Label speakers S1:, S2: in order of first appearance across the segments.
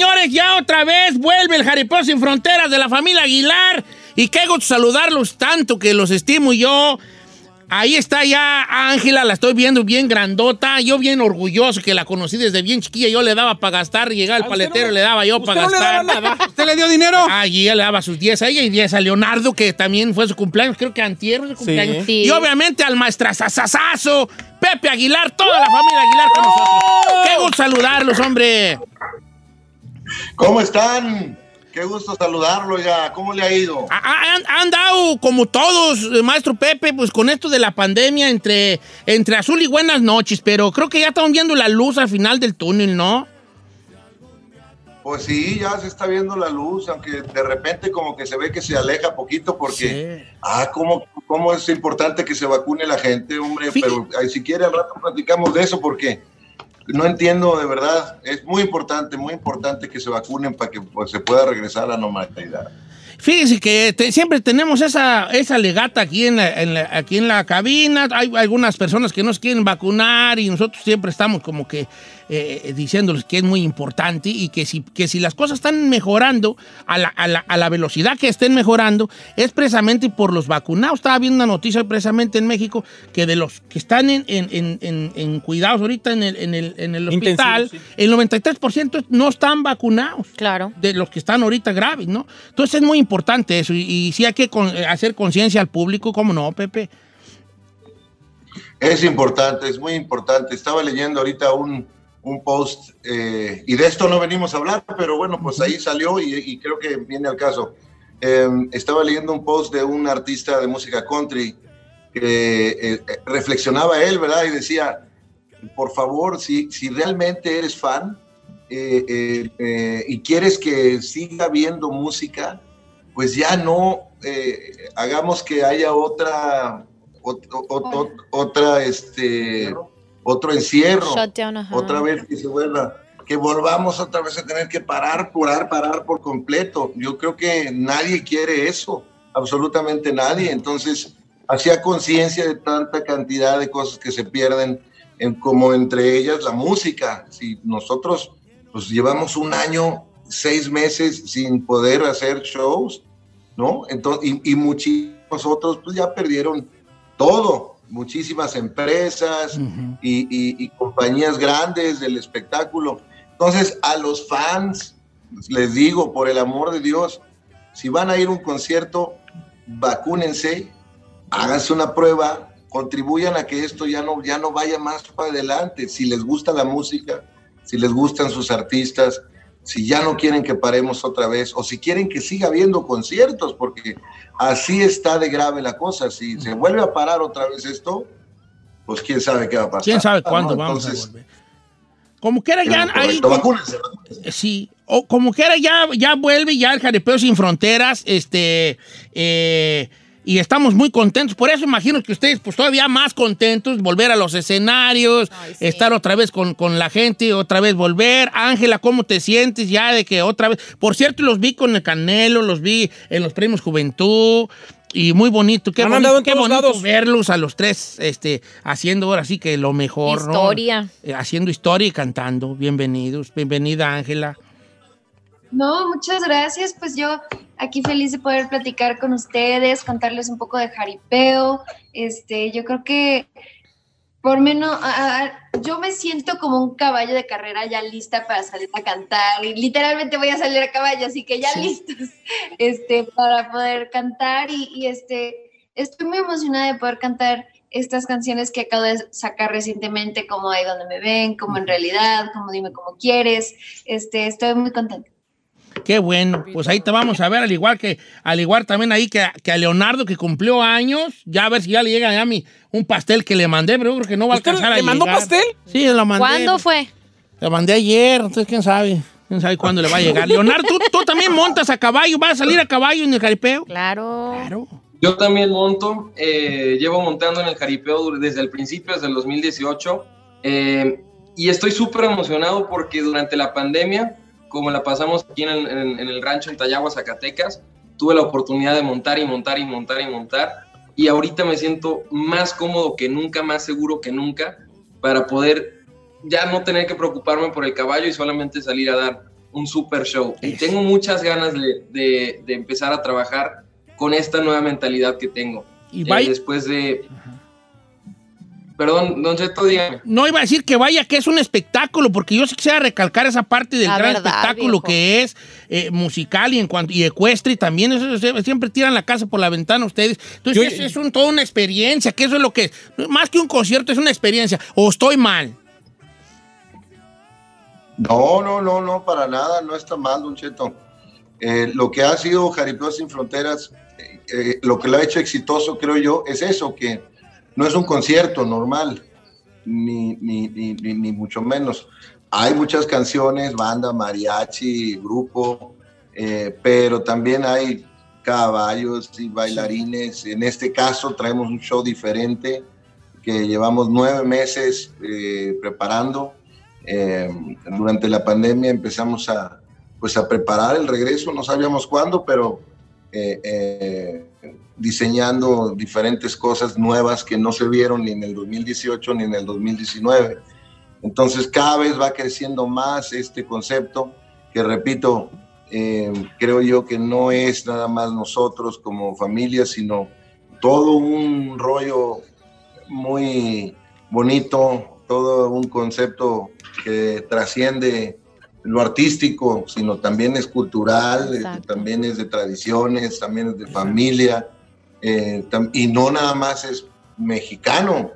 S1: señores, ya otra vez vuelve el Jaripeo sin Fronteras de la familia Aguilar. Y qué gusto saludarlos tanto que los estimo yo. Ahí está ya Ángela, la estoy viendo bien grandota. Yo bien orgulloso que la conocí desde bien chiquilla. Yo le daba para gastar, llegaba al paletero, le daba yo para gastar.
S2: ¿Usted le dio dinero?
S1: Ah, y ella le daba sus 10 a ella y 10 a Leonardo, que también fue su cumpleaños, creo que antier fue su cumpleaños.
S3: Sí.
S1: Y obviamente al maestrazazazazo, Pepe Aguilar, toda la familia Aguilar con nosotros. Qué gusto saludarlos, hombre.
S4: ¿Cómo están? Qué gusto saludarlo ya. ¿Cómo le ha ido?
S1: Ha- ha- Han, han dado, como todos, eh, maestro Pepe, pues con esto de la pandemia entre, entre azul y buenas noches, pero creo que ya estamos viendo la luz al final del túnel, ¿no?
S4: Pues sí, ya se está viendo la luz, aunque de repente como que se ve que se aleja poquito porque,
S1: Sí.
S4: ah, cómo, cómo es importante que se vacune la gente, hombre, pero ay, si quiere al rato platicamos de eso porque no entiendo de verdad, es muy importante, muy importante que se vacunen para que pues, se pueda regresar a la normalidad.
S1: Fíjese que te- siempre tenemos esa, esa legata aquí en, aquí en la cabina. Hay algunas personas que nos quieren vacunar y nosotros siempre estamos como que eh, diciéndoles que es muy importante y que si, que si las cosas están mejorando a la, a la- a la velocidad que estén mejorando es precisamente por los vacunados. Estaba viendo una noticia precisamente en México que de los que están en, en- en- en- en cuidados ahorita en el, en el, en el hospital,
S2: Intensivos, sí.
S1: el 93% no están vacunados
S3: Claro.
S1: de los que están ahorita graves, ¿no? Entonces es muy importante eso y, y sí hay que con- eh, hacer conciencia al público, ¿cómo no, Pepe?
S4: Es importante, es muy importante. Estaba leyendo ahorita un, un post eh, y de esto no venimos a hablar, pero bueno, pues ahí salió y, y creo que viene al caso. Eh, estaba leyendo un post de un artista de música country que eh, eh, reflexionaba él, ¿verdad? Y decía, por favor, si, si realmente eres fan y quieres que siga habiendo música, pues ya no hagamos que haya otra, ot- ot- ot- otra, este, otro encierro,
S3: Shutdown, ajá.
S4: otra vez que se vuelva, que volvamos otra vez a tener que parar, parar, parar por completo. Yo creo que nadie quiere eso, absolutamente nadie. Entonces, hacía conciencia de tanta cantidad de cosas que se pierden, en, como entre ellas la música. Si nosotros pues llevamos un año, seis meses sin poder hacer shows, ¿no? Entonces, y, y muchísimos otros pues ya perdieron todo, muchísimas empresas y, y- y compañías grandes del espectáculo. Entonces, a los fans, les digo, por el amor de Dios, si van a ir a un concierto, vacúnense, háganse una prueba, contribuyan a que esto ya no, ya no vaya más para adelante. Si les gusta la música, si les gustan sus artistas, si ya no quieren que paremos otra vez, o si quieren que siga habiendo conciertos, porque así está de grave la cosa. Si se vuelve a parar otra vez esto, pues quién sabe qué va a pasar.
S1: ¿Quién sabe
S4: ¿no?
S1: cuándo vamos
S4: Entonces,
S1: a volver? Como quiera ya ahí...
S4: vacúnense,
S1: Sí, o como quiera ya, ya vuelve ya el Jaripeo Sin Fronteras, este... eh, y estamos muy contentos. Por eso imagino que ustedes, pues todavía más contentos, volver a los escenarios, estar otra vez con, con la gente, otra vez volver. Ángela, ¿cómo te sientes ya de que otra vez? Por cierto, los vi con el Canelo, los vi en los premios Juventud. Y muy bonito, qué
S2: Han
S1: bonito, qué bonito
S2: lados.
S1: verlos a los tres este, haciendo ahora sí que lo mejor, ¿no?
S3: Historia.
S1: Eh, haciendo historia y cantando. Bienvenidos. Bienvenida, Ángela.
S5: No, muchas gracias. Pues yo aquí feliz de poder platicar con ustedes, contarles un poco de jaripeo. Este, yo creo que por menos, a- a- yo me siento como un caballo de carrera ya lista para salir a cantar. Y literalmente voy a salir a caballo, así que ya listos, este, para poder cantar y, y, este, estoy muy emocionada de poder cantar estas canciones que acabo de sacar recientemente, como Ahí donde me ven, como en realidad, como Dime cómo quieres. Este, estoy muy contenta.
S1: Qué bueno, pues ahí te vamos a ver, al igual que, al igual también ahí que, a- que a Leonardo que cumplió años, ya a ver si ya le llega a mí un pastel que le mandé, pero yo creo que no va a
S2: ¿Usted
S1: alcanzar a
S2: le mandó
S1: llegar.
S2: pastel?
S1: Sí, lo mandé.
S3: ¿Cuándo fue?
S1: Lo mandé ayer, entonces quién sabe, quién sabe cuándo le va a llegar. Leonardo, ¿tú, tú también montas a caballo, vas a salir a caballo en el jaripeo.
S3: Claro.
S1: Claro.
S6: Yo también monto, eh, llevo montando en el jaripeo desde el principio, desde el 2018, eh, y estoy súper emocionado porque durante la pandemia, como la pasamos aquí en el, en- en el rancho en Tayagua, Zacatecas, tuve la oportunidad de montar y montar y montar y montar, y ahorita me siento más cómodo que nunca, más seguro que nunca, para poder ya no tener que preocuparme por el caballo y solamente salir a dar un super show. Y tengo muchas ganas de, empezar a trabajar con esta nueva mentalidad que tengo. Y eh, después de... Perdón, don Cheto, dígame.
S1: No iba a decir que vaya, que es un espectáculo, porque yo sí quisiera recalcar esa parte del gran espectáculo que es eh, musical y en cuanto y ecuestre y también eso, siempre tiran la casa por la ventana ustedes. Entonces es, un, toda una experiencia, que eso es lo que es. Más que un concierto, es una experiencia. ¿O estoy mal?
S4: No, no, no, no, para nada, no está mal, don Cheto. Eh, lo que ha sido Jaripeo Sin Fronteras, eh, lo que lo ha hecho exitoso, creo yo, es eso, que no es un concierto normal, ni, ni, ni, mucho menos. Hay muchas canciones, banda, mariachi, grupo, eh, pero también hay caballos y bailarines. En este caso traemos un show diferente que llevamos nueve meses eh, preparando. Eh, durante la pandemia empezamos a, pues a preparar el regreso, no sabíamos cuándo, pero diseñando diferentes cosas nuevas que no se vieron ni en el 2018 ni en el 2019. Entonces cada vez va creciendo más este concepto que, repito, eh, creo yo que no es nada más nosotros como familia, sino todo un rollo muy bonito, todo un concepto que trasciende lo artístico, sino también es cultural, también es de tradiciones, también es de familia. Eh, y no nada más es mexicano,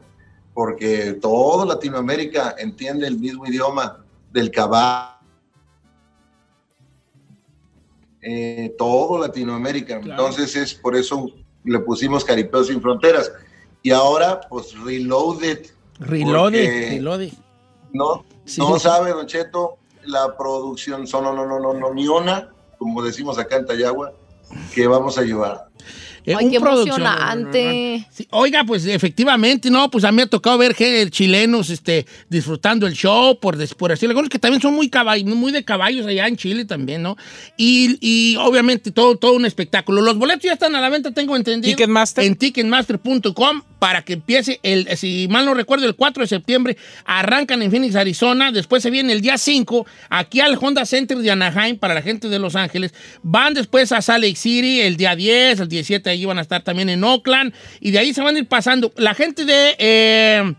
S4: porque todo Latinoamérica entiende el mismo idioma del caballo. Eh, todo Latinoamérica. Entonces es por eso le pusimos Caripeo sin Fronteras. Y ahora, pues, Reloaded.
S1: Reloaded, Reloaded.
S4: No, no sabe, Don Cheto, la producción son no, no, no, no, no, ni una, como decimos acá en Tayagua, que vamos a llevar.
S2: Eh, Ay, qué emocionante.
S1: oiga, pues efectivamente, no, pues a mí me ha tocado ver que chilenos este, disfrutando el show, por, por decirlo, algunos que también son muy, muy de caballos allá en Chile también, ¿no? Y, y, obviamente todo, todo un espectáculo. Los boletos ya están a la venta, tengo entendido.
S2: Ticketmaster.
S1: En ticketmaster.com para que empiece, el, si mal no recuerdo, el 4 de septiembre arrancan en Phoenix, Arizona, después se viene el día 5 aquí al Honda Center de Anaheim para la gente de Los Ángeles, van después a Salt Lake City el día 10, el 17 ahí van a estar también en Oakland y de ahí se van a ir pasando. La gente de... Eh,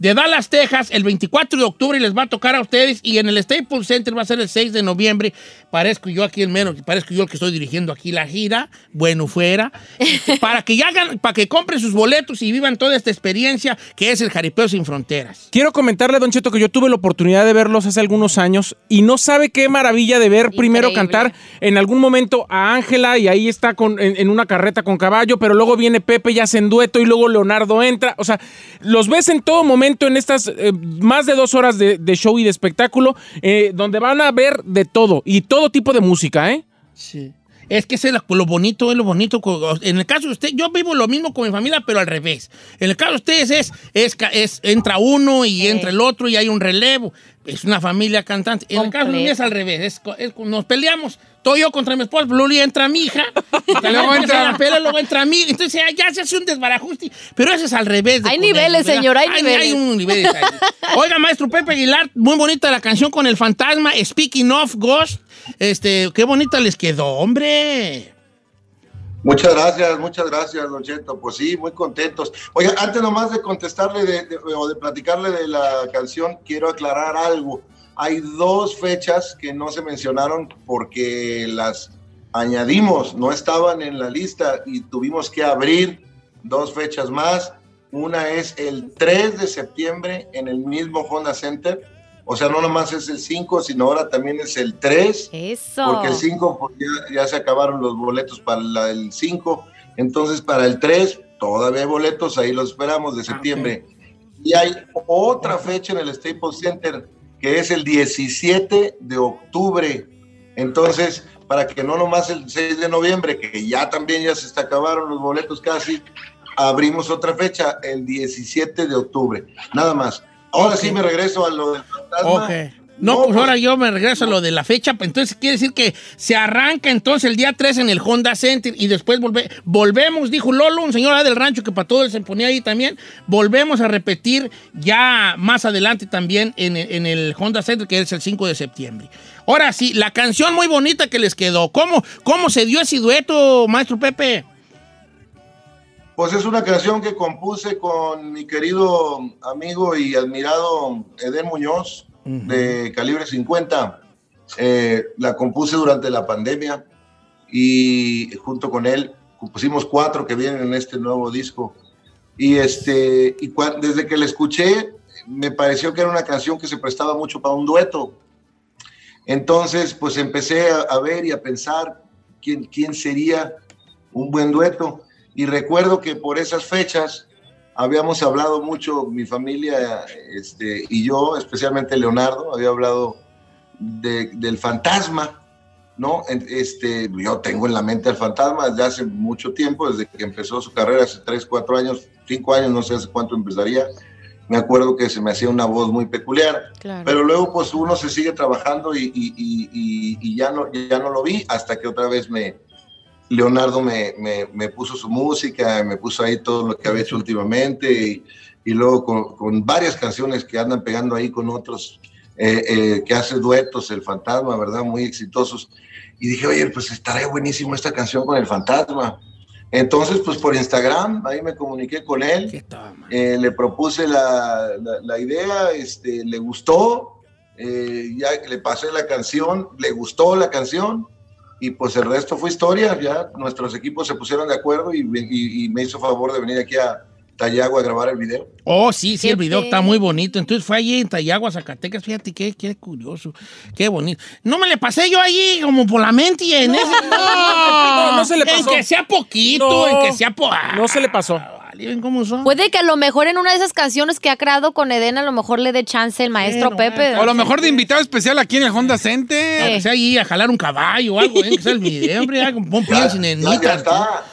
S1: de Dallas, Texas, el 24 de octubre les va a tocar a ustedes y en el Staples Center va a ser el 6 de noviembre. Parezco yo aquí el menos, parezco yo el que estoy dirigiendo aquí la gira, bueno fuera, para que ya hagan, para que compren sus boletos y vivan toda esta experiencia que es el Jaripeo sin Fronteras.
S2: Quiero comentarle, Don Cheto, que yo tuve la oportunidad de verlos hace algunos años y no sabe qué maravilla de ver primero cantar en algún momento a Ángela y ahí está con, en, una carreta con caballo, pero luego viene Pepe y hacen dueto y luego Leonardo entra. O sea, los ves en todo momento en estas eh, más de dos horas de, show y de espectáculo, eh, donde van a ver de todo y todo tipo de música, ¿eh?
S1: Sí. Es que es lo bonito, es lo bonito. En el caso de usted, yo vivo lo mismo con mi familia, pero al revés. En el caso de ustedes es, es, es entra uno y entra el otro y hay un relevo. Es una familia cantante. En el caso es al revés. nos peleamos. Todo yo contra mi esposa, Luli entra mi hija, luego entra la pelea, luego entra mí. Entonces ya, se hace un desbarajuste. Pero eso es al revés.
S2: hay niveles, señor, hay, niveles.
S1: Hay un nivel. Oiga, maestro Pepe Aguilar, muy bonita la canción con el fantasma, Speaking of Ghost. Este, qué bonita les quedó, hombre.
S4: Muchas gracias, muchas gracias, Don Cheto. Pues sí, muy contentos. Oiga, antes nomás de contestarle o de platicarle de la canción, quiero aclarar algo. Hay dos fechas que no se mencionaron porque las añadimos, no estaban en la lista y tuvimos que abrir dos fechas más. Una es el 3 de septiembre en el mismo Honda Center. O sea, no nomás es el 5, sino ahora también es el 3.
S2: Eso.
S4: Porque el 5 pues, ya, se acabaron los boletos para el 5. Entonces, para el 3 todavía hay boletos, ahí los esperamos de septiembre. Y hay otra fecha en el Staples Center que es el 17 de octubre. Entonces, para que no nomás el 6 de noviembre, que ya también ya se está acabaron los boletos casi, abrimos otra fecha, el 17 de octubre. Nada más. Ahora sí me regreso a lo del fantasma.
S1: No,
S4: No,
S1: pues
S4: pues-
S1: ahora yo me regreso a lo de la fecha. pues, Entonces quiere decir que se arranca entonces el día 3 en el Honda Center y después volve- volvemos, dijo Lolo, un señor del rancho que para todo él se ponía ahí también. Volvemos a repetir ya más adelante también en, en el Honda Center, que es el 5 de septiembre. Ahora sí, la canción muy bonita que les quedó. ¿Cómo, cómo se dio ese dueto, maestro Pepe?
S4: Pues es una canción que compuse con mi querido amigo y admirado Eden Muñoz de calibre 50. Eh, la compuse durante la pandemia y junto con él compusimos cuatro que vienen en este nuevo disco. Y, este, y desde que la escuché me pareció que era una canción que se prestaba mucho para un dueto. Entonces, pues empecé a, a ver y a pensar quién, quién sería un buen dueto. Y recuerdo que por esas fechas habíamos hablado mucho, mi familia este, y yo, especialmente Leonardo, había hablado de- del fantasma, ¿no? Este, yo tengo en la mente al fantasma desde hace mucho tiempo, desde que empezó su carrera, hace 3, 4 años, 5 años, no sé hace cuánto empezaría. Me acuerdo que se me hacía una voz muy peculiar.
S3: Claro.
S4: Pero luego, pues uno se sigue trabajando y, y- y- y- y ya, no, ya no lo vi hasta que otra vez me. Leonardo me, me- me puso su música, me puso ahí todo lo que había hecho últimamente y, y luego con, con varias canciones que andan pegando ahí con otros eh, eh, que hace duetos, el fantasma, ¿verdad? Muy exitosos. Y dije, oye, pues estaría buenísimo esta canción con el fantasma. Entonces, pues por Instagram, ahí me comuniqué con él. Eh, le propuse la, la- la idea, este, le gustó, ya le pasé la canción, le gustó la canción y pues el resto fue historia, ya nuestros equipos se pusieron de acuerdo y, y- y me hizo favor de venir aquí a Tayagua a grabar el video.
S1: Oh, sí, sí, el video está muy bonito. Entonces fue allí en Tayagua, Zacatecas. Fíjate qué, qué curioso, qué bonito. No me le pasé yo allí como por la mente y en ese.
S2: No, no se le pasó.
S1: En que sea poquito,
S2: No,
S1: en que sea po-
S2: no se le pasó.
S1: Ah, vale, ¿ven cómo son?
S3: Puede que a lo mejor en una de esas canciones que ha creado con Eden, a lo mejor le dé chance el maestro
S1: Bueno,
S3: Pepe.
S1: bueno.
S7: O a lo mejor de invitado especial aquí en el Honda Center.
S1: que sea allí a jalar un caballo o algo, ¿eh? que sea el video, hombre. ya, Pon
S4: Ya,
S1: pies,
S4: ya, ya está,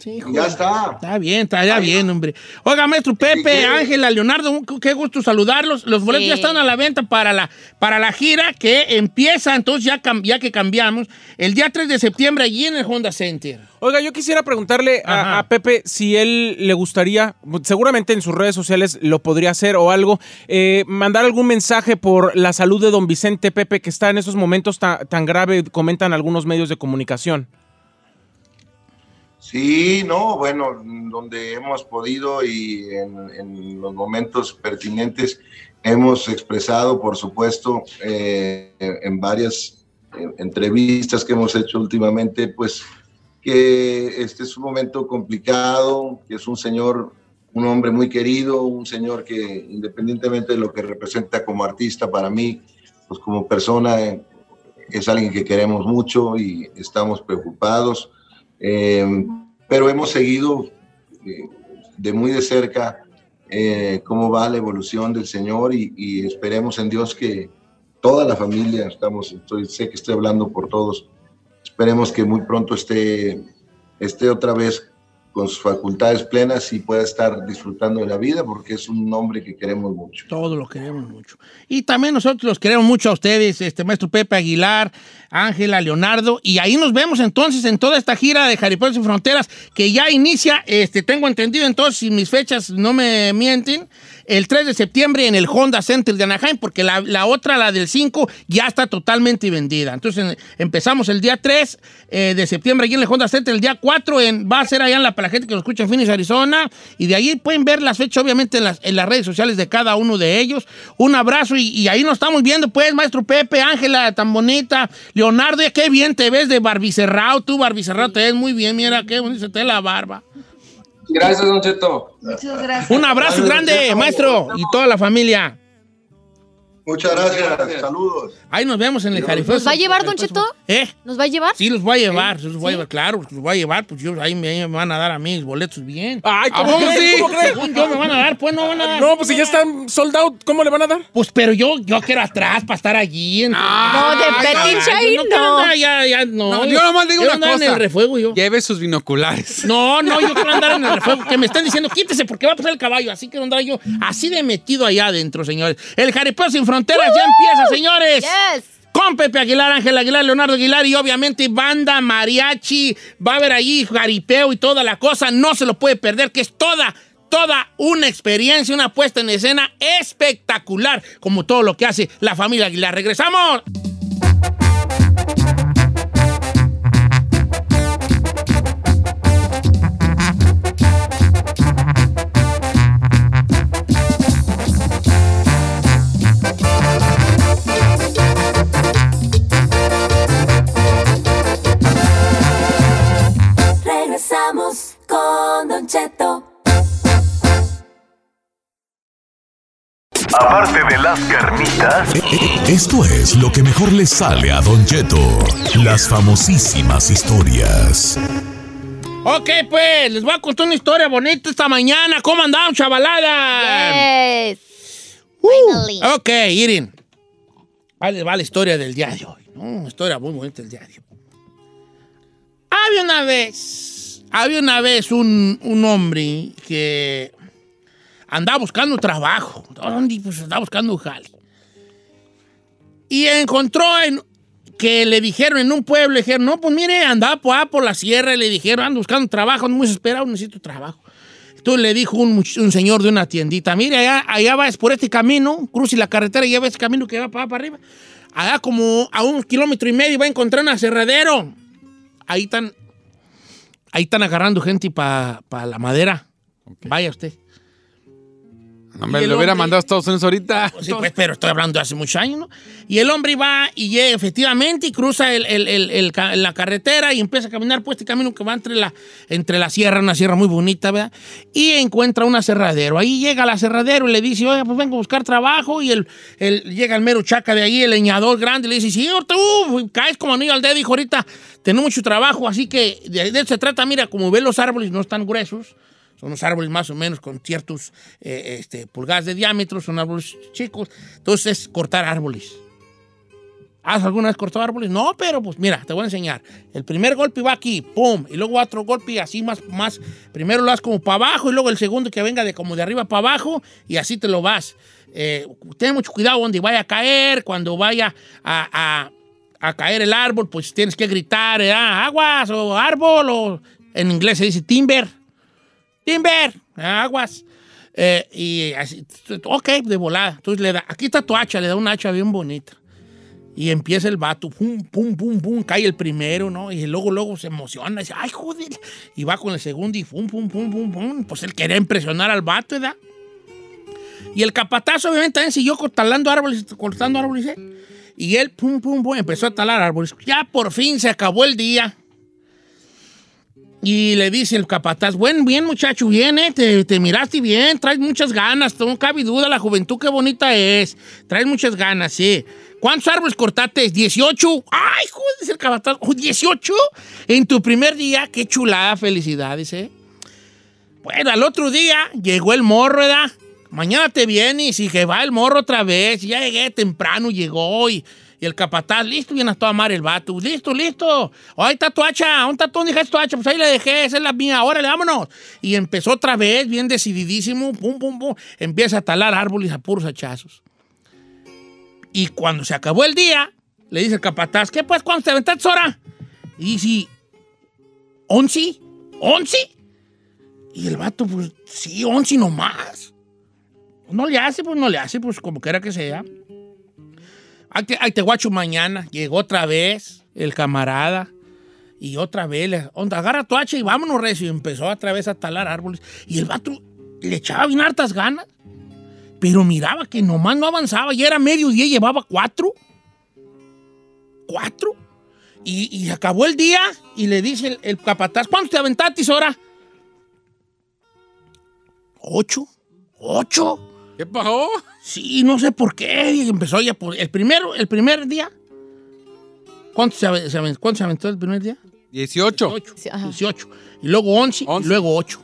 S1: Sí,
S4: ya está.
S1: Está bien, está ya bien, hombre. Oiga, maestro Pepe. Ángela, Leonardo, qué gusto saludarlos. Los boletos
S3: Sí.
S1: ya están a la venta para la, para la gira que empieza, entonces ya, ya que cambiamos, el día 3 de septiembre allí en el Honda Center.
S2: Oiga, yo quisiera preguntarle a, a Pepe si él le gustaría, seguramente en sus redes sociales lo podría hacer o algo, eh, mandar algún mensaje por la salud de don Vicente Pepe, que está en esos momentos ta- tan grave, comentan algunos medios de comunicación.
S4: Sí, no, bueno, donde hemos podido y en, los momentos pertinentes hemos expresado, por supuesto, eh, en varias eh, entrevistas que hemos hecho últimamente, pues que este es un momento complicado, que es un señor, un hombre muy querido, un señor que independientemente de lo que representa como artista para mí, pues como persona eh, es alguien que queremos mucho y estamos preocupados. Eh, pero hemos seguido eh, de muy de cerca eh, cómo va la evolución del Señor y, y esperemos en Dios que toda la familia, estamos, sé que estoy hablando por todos, esperemos que muy pronto esté, esté otra vez con sus facultades plenas y pueda estar disfrutando de la vida porque es un hombre que queremos mucho.
S1: Todos los queremos mucho. Y también nosotros los queremos mucho a ustedes, este maestro Pepe Aguilar, Ángela, Leonardo. Y ahí nos vemos entonces en toda esta gira de Jaripeos sin Fronteras que ya inicia, este, tengo entendido entonces, si mis fechas no me mienten, el 3 de septiembre en el Honda Center de Anaheim, porque la, otra, la del 5, ya está totalmente vendida. Entonces en- empezamos el día 3 eh, de septiembre allí en el Honda Center, el día 4 en, va a ser allá en la, para la gente que nos escucha en Phoenix, Arizona, y de ahí pueden ver las fechas obviamente en las, en las redes sociales de cada uno de ellos. Un abrazo y, ahí nos estamos viendo pues, maestro Pepe, Ángela, tan bonita, Leonardo, qué bien te ves de barbicerrado, tú barbicerrado te ves muy bien, mira qué bonito te la barba.
S6: Gracias, Don Cheto.
S5: Muchas gracias.
S1: Un abrazo grande, maestro, y toda la familia.
S4: Muchas gracias,
S6: Gracias.
S4: saludos.
S1: Ahí nos vemos en el Jarifeo.
S3: ¿Nos va a llevar, Don Cheto?
S1: ¿Eh?
S3: ¿Nos va a llevar?
S1: Sí, los voy a llevar, los voy a llevar, claro, los voy a llevar, pues yo, ahí, me, ahí me van a dar a mí los boletos bien.
S2: Ay,
S1: ¿A
S2: ¿cómo
S1: poco
S2: cree?
S1: sí?
S2: ¿Cómo cree?
S1: Según yo me van a dar, pues no van a dar.
S2: No, pues si ya están sold out, ¿cómo le van a dar?
S1: Pues pero yo, yo quiero atrás para estar allí. en-
S3: No, de ahí
S1: yo quiero
S3: no.
S1: andar ya, ya, no.
S7: No, yo nomás digo
S1: quiero
S7: una
S1: andar
S7: cosa.
S1: en el refuego yo.
S7: Lleve sus binoculares.
S1: No, no, yo quiero andar en el refuego. Que me están diciendo, quítese porque va a pasar el caballo. Así quiero andar yo así de metido allá adentro, señores. El jaripeo sin Fronteras ya empieza, señores.
S3: Yes.
S1: Con Pepe Aguilar, Ángel Aguilar, Leonardo Aguilar y obviamente banda, mariachi, va a haber allí jaripeo y toda la cosa. No se lo puede perder, que es toda, toda una experiencia, una puesta en escena espectacular, como todo lo que hace la familia Aguilar. Regresamos
S8: esto es lo que mejor le sale a Don Cheto. Las famosísimas historias.
S1: Ok, pues, les voy a contar una historia bonita esta mañana. ¿Cómo andaban, chavalada?
S3: Yes.
S1: Uh, ok, Irin. Ahí les va la historia del día de hoy. ¿no? Una historia muy bonita del día de hoy. Había una vez, había una vez un, un hombre que andaba buscando trabajo. ¿Dónde? Pues andaba buscando un jale. Y encontró en, que le dijeron en un pueblo, le dijeron, no, pues mire, andaba por, allá por la sierra y le dijeron, ando buscando trabajo, ando muy desesperado, necesito trabajo. Entonces le dijo un, señor de una tiendita, mire, allá, allá vas por este camino, cruce la carretera y ya ves ese camino que va para, para arriba. Allá como a un kilómetro y medio va a encontrar un aserradero. Ahí están, ahí están agarrando gente para la madera. Vaya usted.
S7: No, me
S1: el
S7: lo hubiera
S1: hombre-
S7: mandado a Estados Unidos ahorita.
S1: Sí, pues, pero estoy hablando de hace muchos años, ¿no? Y el hombre va y llega efectivamente y cruza el- el- el- el la carretera y empieza a caminar por este camino que va entre la, entre la sierra, una sierra muy bonita, ¿verdad? Y encuentra un aserradero. Ahí llega al aserradero y le dice, oye, pues vengo a buscar trabajo. Y el, el- llega el mero chaca de ahí, el leñador grande, y le dice, sí, tú caes como anillo al dedo, dijo ahorita, tengo mucho trabajo, así que de, de eso se trata, mira, como ves los árboles no están gruesos, son unos árboles más o menos con ciertos eh, este, pulgadas de diámetro, son árboles chicos. Entonces, es cortar árboles. ¿Has alguna vez cortado árboles? No, pero pues mira, te voy a enseñar. El primer golpe va aquí, pum, y luego otro golpe así más, más. Primero lo das como para abajo y luego el segundo que venga de como de arriba para abajo y así te lo vas. Eh, ten mucho cuidado donde vaya a caer, cuando vaya a, a- a caer el árbol, pues tienes que gritar, eh, ah, aguas o árbol o en inglés se dice timber. Timber, aguas. Eh, y así, ok, de volada. Entonces le da, aquí está tu hacha, le da una hacha bien bonita. Y empieza el vato, pum, pum, pum, pum, cae el primero, ¿no? Y luego, luego se emociona, dice, ay, joder. Y va con el segundo y pum, pum, pum, pum, pum. Pues él quería impresionar al vato, ¿verdad? Y el capataz, obviamente, también siguió talando árboles, cortando árboles, ¿eh? Y él, pum, pum, pum, empezó a talar árboles. Ya por fin se acabó el día. Y le dice el capataz, bueno, bien muchacho, bien, ¿eh? te, te miraste bien, traes muchas ganas, no cabe duda, la juventud qué bonita es, traes muchas ganas, sí. ¿Cuántos árboles cortaste? ¿18? ¡Ay, joder! El capataz, "Oh, ¿18? En tu primer día, qué chulada, felicidades, ¿eh? Bueno, al otro día llegó el morro, ¿verdad? Mañana te vienes y que va el morro otra vez. Ya llegué temprano, llegó y, y el capataz, listo, viene a toda el vato. Listo, listo. Ahí está tu hacha. ¿Dónde está dejaste tu hacha? Pues ahí la dejé, esa es la mía. Órale, vámonos. Y empezó otra vez, bien decididísimo. Pum, pum, pum. Empieza a talar árboles a puros hachazos. Y cuando se acabó el día, le dice el capataz, ¿qué pues? ¿Cuándo te aventaste ahora? Y dice, ¿once? ¿Once? Y el vato, pues, sí, once nomás. No le hace, pues no le hace, pues como quiera que sea. Ahí te, guacho mañana. Llegó otra vez el camarada. Y otra vez, onda, agarra tu hacha y vámonos, recio. Y empezó otra vez a talar árboles. Y el vato le echaba bien hartas ganas. Pero miraba que nomás no avanzaba. Ya era mediodía y llevaba cuatro. ¿Cuatro? Y, y acabó el día y le dice el, el capataz, ¿cuántos te aventaste ahora? ¿Ocho? ¿Ocho?
S7: ¿Qué pasó?
S1: Sí, no sé por qué. Y empezó ya por... El, primero, el primer día. ¿Cuántos se, se aven- cuántos se aventó el primer día?
S7: 18.
S1: 18.
S3: Sí, ajá.
S1: 18. Y luego 11, y
S7: 11.
S1: luego 8.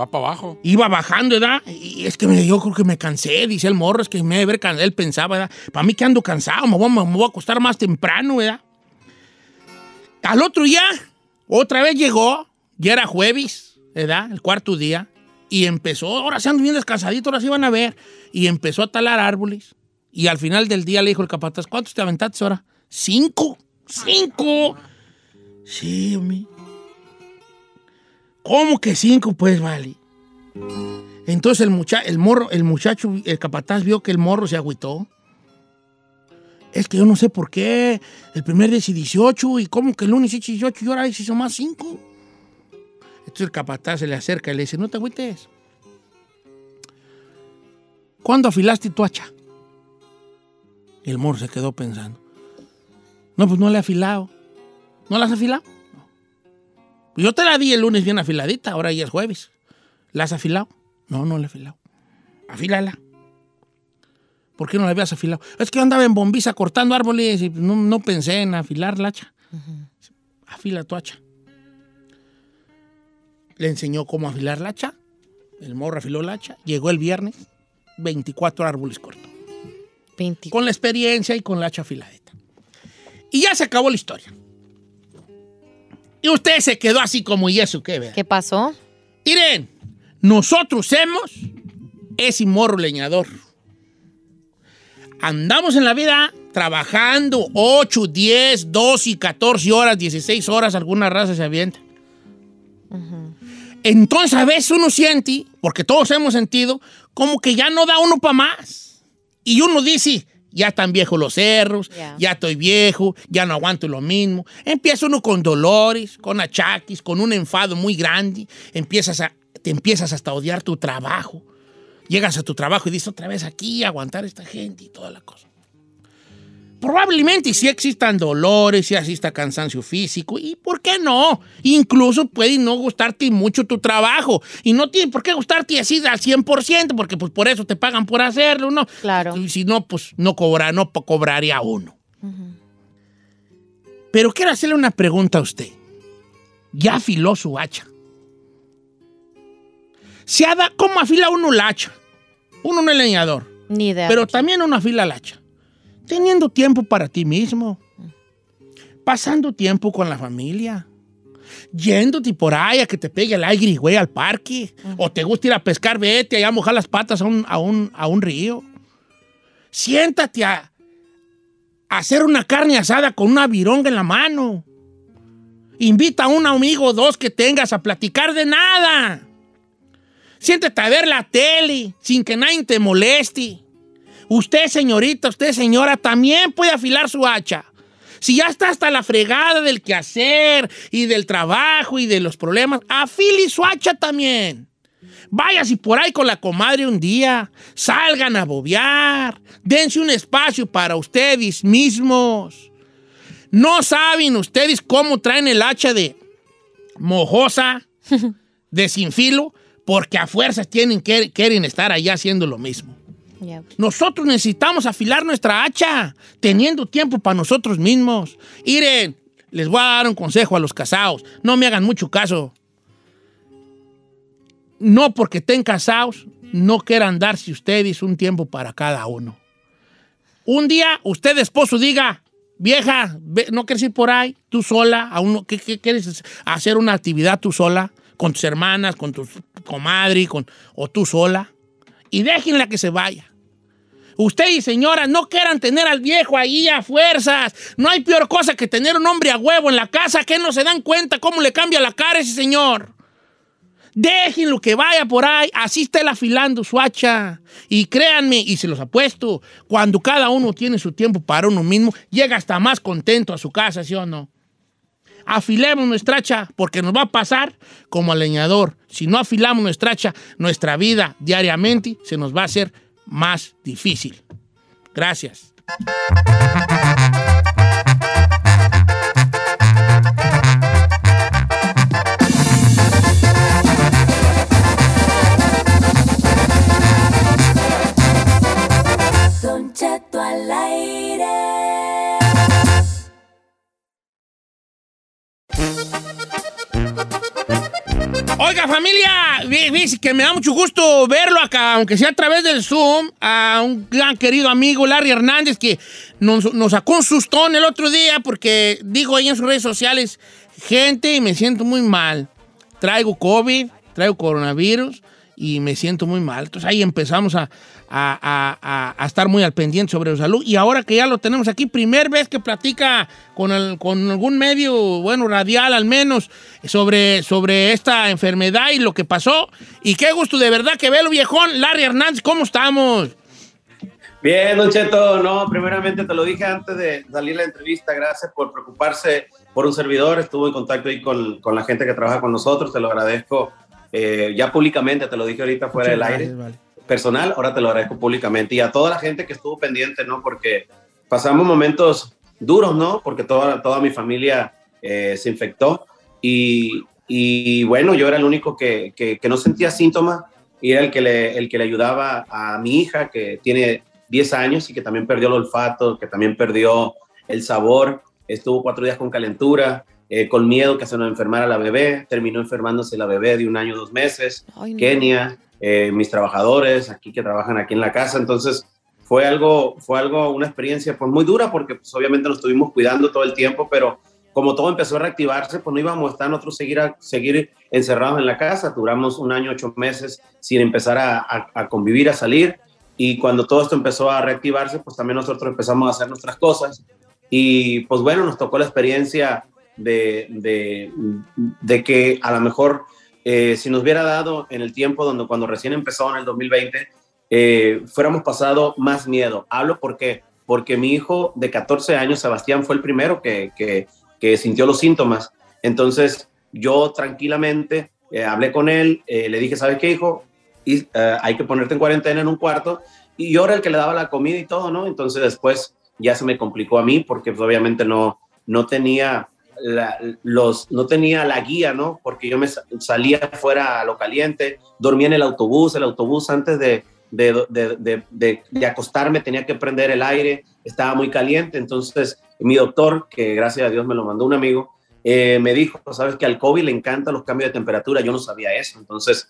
S7: Va para abajo.
S1: Iba bajando, ¿verdad? Y es que me- yo creo que me cansé, dice el morro, es que me debe cansado. Él pensaba, ¿verdad? Para mí que ando cansado, me voy, a- me voy a acostar más temprano, ¿verdad? Al otro día, otra vez llegó, ya era jueves, ¿verdad? El cuarto día. Y empezó, ahora se andan bien descansadito, ahora sí van a ver. Y empezó a talar árboles. Y al final del día le dijo el capataz, ¿cuántos te aventaste ahora? Cinco. Cinco. Sí, hombre. ¿Cómo que cinco? Pues vale. Entonces el, mucha el morro, el muchacho, el capataz vio que el morro se agüitó. Es que yo no sé por qué. El primer día hice 18 y cómo que el lunes hice 18 y ahora hizo más 5. Entonces el capataz se le acerca y le dice, no te agüites. ¿Cuándo afilaste tu hacha? Y el morro se quedó pensando. No, pues no le he afilado. ¿No la has afilado? No. Pues yo te la di el lunes bien afiladita, ahora ya es jueves. ¿La has afilado? No, no la he afilado. Afílala. ¿Por qué no la habías afilado? Es que yo andaba en bombiza cortando árboles y no, no pensé en afilar la hacha. Afila tu hacha. Le enseñó cómo afilar la hacha. El morro afiló la hacha. Llegó el viernes, 24 árboles cortó.
S3: 20.
S1: Con la experiencia y con la hacha afiladita. Y ya se acabó la historia. Y usted se quedó así como, ¿y eso qué? vea?
S3: ¿Qué pasó?
S1: Miren, nosotros hemos ese morro leñador. Andamos en la vida trabajando 8, 10, 12 y 14 horas, 16 horas, alguna raza se avienta. Entonces a veces uno siente, porque todos hemos sentido, como que ya no da uno para más. Y uno dice, ya están viejos los cerros,
S3: Ya.
S1: ya estoy viejo, ya no aguanto lo mismo. Empieza uno con dolores, con achaques, con un enfado muy grande. Empiezas a, te empiezas hasta a odiar tu trabajo. Llegas a tu trabajo y dices otra vez aquí, aguantar a esta gente y toda la cosa. Probablemente sí existan dolores, sí exista cansancio físico, y ¿por qué no? Incluso puede no gustarte mucho tu trabajo, y no tiene por qué gustarte así al 100%, porque pues por eso te pagan por hacerlo, ¿no?
S3: Claro.
S1: Y si no, pues no, cobra, no cobraría uno. Pero quiero hacerle una pregunta a usted. Ya afiló su hacha. Se ha da- ¿Cómo afila uno la hacha? Uno no es leñador.
S3: Ni idea.
S1: Pero también uno afila la hacha. Teniendo tiempo para ti mismo. Pasando tiempo con la familia. Yéndote por ahí a que te pegue el aire, güey, al parque. O te gusta ir a pescar, vete allá a mojar las patas a un, a un, a un río. Siéntate a, a hacer una carne asada con una vironga en la mano. Invita a un amigo o dos que tengas a platicar de nada. Siéntate a ver la tele sin que nadie te moleste. Usted, señorita, usted, señora, también puede afilar su hacha. Si ya está hasta la fregada del quehacer y del trabajo y de los problemas, afile su hacha también. Váyase por ahí con la comadre un día, salgan a bobear, dense un espacio para ustedes mismos. No saben ustedes cómo traen el hacha de mojosa, de sin filo, porque a fuerzas tienen que, quieren estar allá haciendo lo mismo. Nosotros necesitamos afilar nuestra hacha, teniendo tiempo para nosotros mismos. Miren, les voy a dar un consejo a los casados. No me hagan mucho caso. No porque estén casados, no quieran darse ustedes un tiempo para cada uno. Un día, usted esposo diga, vieja, ¿no quieres ir por ahí? Tú sola, a uno, ¿qué, quieres hacer una actividad tú sola? Con tus hermanas, con tu comadre, con, o tú sola. Y déjenla que se vaya. Usted y señora no quieran tener al viejo ahí a fuerzas. No hay peor cosa que tener un hombre a huevo en la casa que no se dan cuenta cómo le cambia la cara a ese señor. Déjenlo que vaya por ahí, así está él afilando su hacha. Y créanme, y se los apuesto, cuando cada uno tiene su tiempo para uno mismo, llega hasta más contento a su casa, ¿sí o no? Afilemos nuestra hacha, porque nos va a pasar como al leñador. Si no afilamos nuestra hacha, nuestra vida diariamente se nos va a hacer más difícil. Gracias.
S9: Al aire.
S1: Oiga, familia, que me da mucho gusto verlo acá, aunque sea a través del Zoom, a un gran querido amigo, Larry Hernández, que nos, nos sacó un sustón el otro día porque dijo ahí en sus redes sociales, gente, me siento muy mal. Traigo COVID, traigo coronavirus y me siento muy mal. Entonces ahí empezamos a, a- a- a- estar muy al pendiente sobre su salud. Y ahora que ya lo tenemos aquí, primer vez que platica con, el- con algún medio, bueno, radial al menos, sobre, sobre esta enfermedad y lo que pasó. Y qué gusto de verdad que velo, viejón. Larry Hernández, ¿cómo estamos?
S10: Bien, Don Cheto, no, primeramente te lo dije antes de salir la entrevista, gracias por preocuparse por un servidor, estuve en contacto ahí con, con la gente que trabaja con nosotros, te lo agradezco eh, ya públicamente, te lo dije ahorita fuera del
S1: Muchas
S10: aire,
S1: gracias, vale.
S10: Personal, ahora te lo agradezco públicamente y a toda la gente que estuvo pendiente, ¿no? Porque pasamos momentos duros, ¿no? Porque toda, toda mi familia eh, se infectó y, y bueno, yo era el único que, que, que no sentía síntomas y era el que, le, el que le ayudaba a mi hija que tiene 10 años y que también perdió el olfato, que también perdió el sabor, estuvo cuatro días con calentura, eh, con miedo que se nos enfermara la bebé, terminó enfermándose la bebé de un año, dos meses,
S3: Ay.
S10: Kenia, eh, mis trabajadores aquí que trabajan aquí en la casa, entonces fue algo, fue algo, una experiencia pues muy dura porque pues obviamente nos estuvimos cuidando todo el tiempo, pero como todo empezó a reactivarse, pues no íbamos a estar nosotros seguir, a, seguir encerrados en la casa, duramos un año, ocho meses sin empezar a, a- convivir, a salir, y cuando todo esto empezó a reactivarse, pues también nosotros empezamos a hacer nuestras cosas, y pues bueno, nos tocó la experiencia de, de, de que a lo mejor eh, si nos hubiera dado en el tiempo donde cuando recién empezó en el 2020, eh, fuéramos pasado más miedo. Hablo porque, porque mi hijo de 14 años, Sebastián, fue el primero que, que, que sintió los síntomas. Entonces yo tranquilamente eh, hablé con él, eh, le dije, ¿sabes qué, hijo? Y, eh, hay que ponerte en cuarentena en un cuarto. Y yo era el que le daba la comida y todo, ¿no? Entonces después ya se me complicó a mí porque pues, obviamente no, no tenía la, los, no tenía la guía, ¿no? Porque yo me sa- salía fuera a lo caliente, dormía en el autobús, el autobús antes de, de, de, de- acostarme tenía que prender el aire, estaba muy caliente, entonces mi doctor, que gracias a Dios me lo mandó un amigo, eh, me dijo, sabes que al COVID le encantan los cambios de temperatura, yo no sabía eso, entonces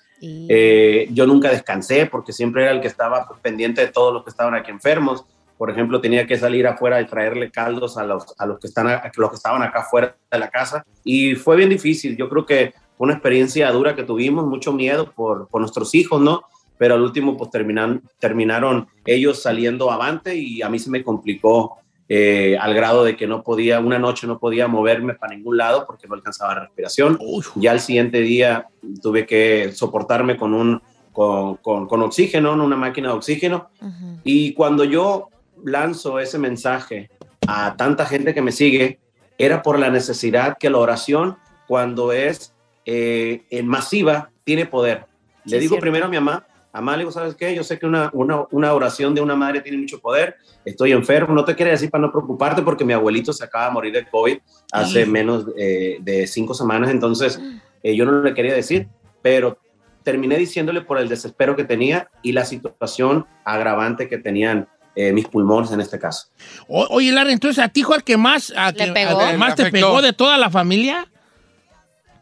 S10: eh, yo nunca descansé porque siempre era el que estaba pendiente de todos los que estaban aquí enfermos. Por ejemplo, tenía que salir afuera y traerle caldos a los, a los, que, están, a los que estaban acá afuera de la casa. Y fue bien difícil. Yo creo que fue una experiencia dura que tuvimos, mucho miedo por, por nuestros hijos, ¿no? Pero al último, pues terminan, terminaron ellos saliendo avante y a mí se me complicó eh, al grado de que no podía, una noche no podía moverme para ningún lado porque no alcanzaba respiración.
S1: Uy,
S10: Ya al siguiente día tuve que soportarme con un con, con, con oxígeno, en una máquina de oxígeno.
S3: Ujú.
S10: Y cuando yo lanzo ese mensaje a tanta gente que me sigue, era por la necesidad que la oración, cuando es eh, en masiva, tiene poder.
S3: Sí,
S10: Le digo
S3: cierto.
S10: primero a mi mamá, mamá, le digo, ¿sabes qué? Yo sé que una, una, una oración de una madre tiene mucho poder, estoy enfermo, no te quiere decir para no preocuparte porque mi abuelito se acaba de morir de COVID hace menos eh, de cinco semanas, entonces eh, yo no le quería decir, pero terminé diciéndole por el desespero que tenía y la situación agravante que tenían eh, mis pulmones en este caso.
S1: O- oye, Larry, entonces a ti fue el que más, a
S3: ¿Le
S1: que-
S3: pegó?
S1: que más te
S7: afectó.
S1: pegó de toda la familia.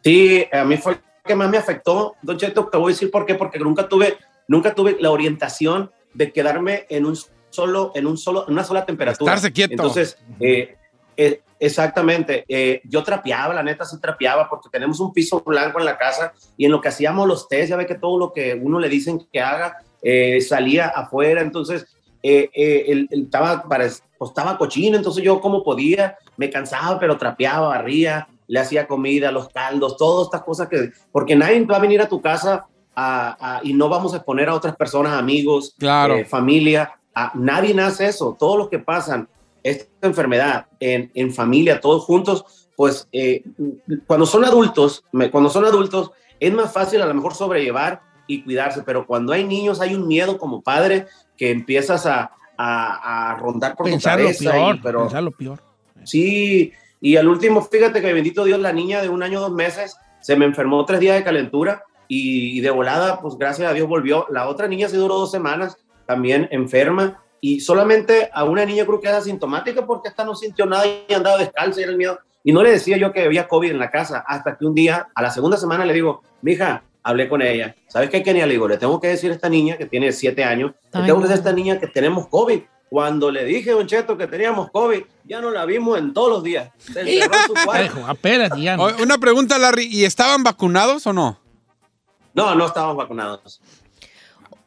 S10: Sí, a mí fue el que más me afectó, Don Cheto, te voy a decir por qué, porque nunca tuve, nunca tuve la orientación de quedarme en un solo, en un solo, en una sola temperatura.
S7: Estarse quieto.
S10: Entonces, eh, eh, exactamente, eh, yo trapeaba, la neta sí trapeaba, porque tenemos un piso blanco en la casa y en lo que hacíamos los test, ya ve que todo lo que uno le dicen que haga, eh, salía afuera, entonces eh, eh, él estaba, pare- pues, estaba cochino, entonces yo como podía, me cansaba, pero trapeaba, barría, le hacía comida, los caldos, todas estas cosas que, porque nadie va a venir a tu casa a- a- y no vamos a exponer a otras personas, amigos,
S7: Claro.
S10: eh, familia, a- nadie hace eso, todos los que pasan esta enfermedad en, en familia, todos juntos, pues eh, cuando son adultos, me- cuando son adultos, es más fácil a lo mejor sobrellevar y cuidarse, pero cuando hay niños hay un miedo como padre que empiezas a, a- a rondar por
S1: Pensar
S10: tu
S1: lo
S10: cabeza.
S1: peor,
S10: y- pero,
S1: pensar lo peor.
S10: Sí, y al último, fíjate que bendito Dios, la niña de un año, dos meses, se me enfermó tres días de calentura y, y de volada, pues gracias a Dios volvió. La otra niña se duró dos semanas, también enferma, y solamente a una niña creo que es asintomática porque esta no sintió nada y andaba descalza y era el miedo. Y no le decía yo que había COVID en la casa, hasta que un día, a la segunda semana, le digo, mija, hablé con ella. ¿Sabes qué, Kenia? Le digo, le tengo que decir a esta niña que tiene siete años, le tengo que decir a esta niña que tenemos COVID. Cuando le dije, Don Cheto, que teníamos COVID, ya no la vimos en todos los días. Se encerró en su cuarto.
S1: Ya no.
S7: O- Una pregunta, Larry. ¿Y estaban vacunados o no?
S10: No, no estábamos vacunados.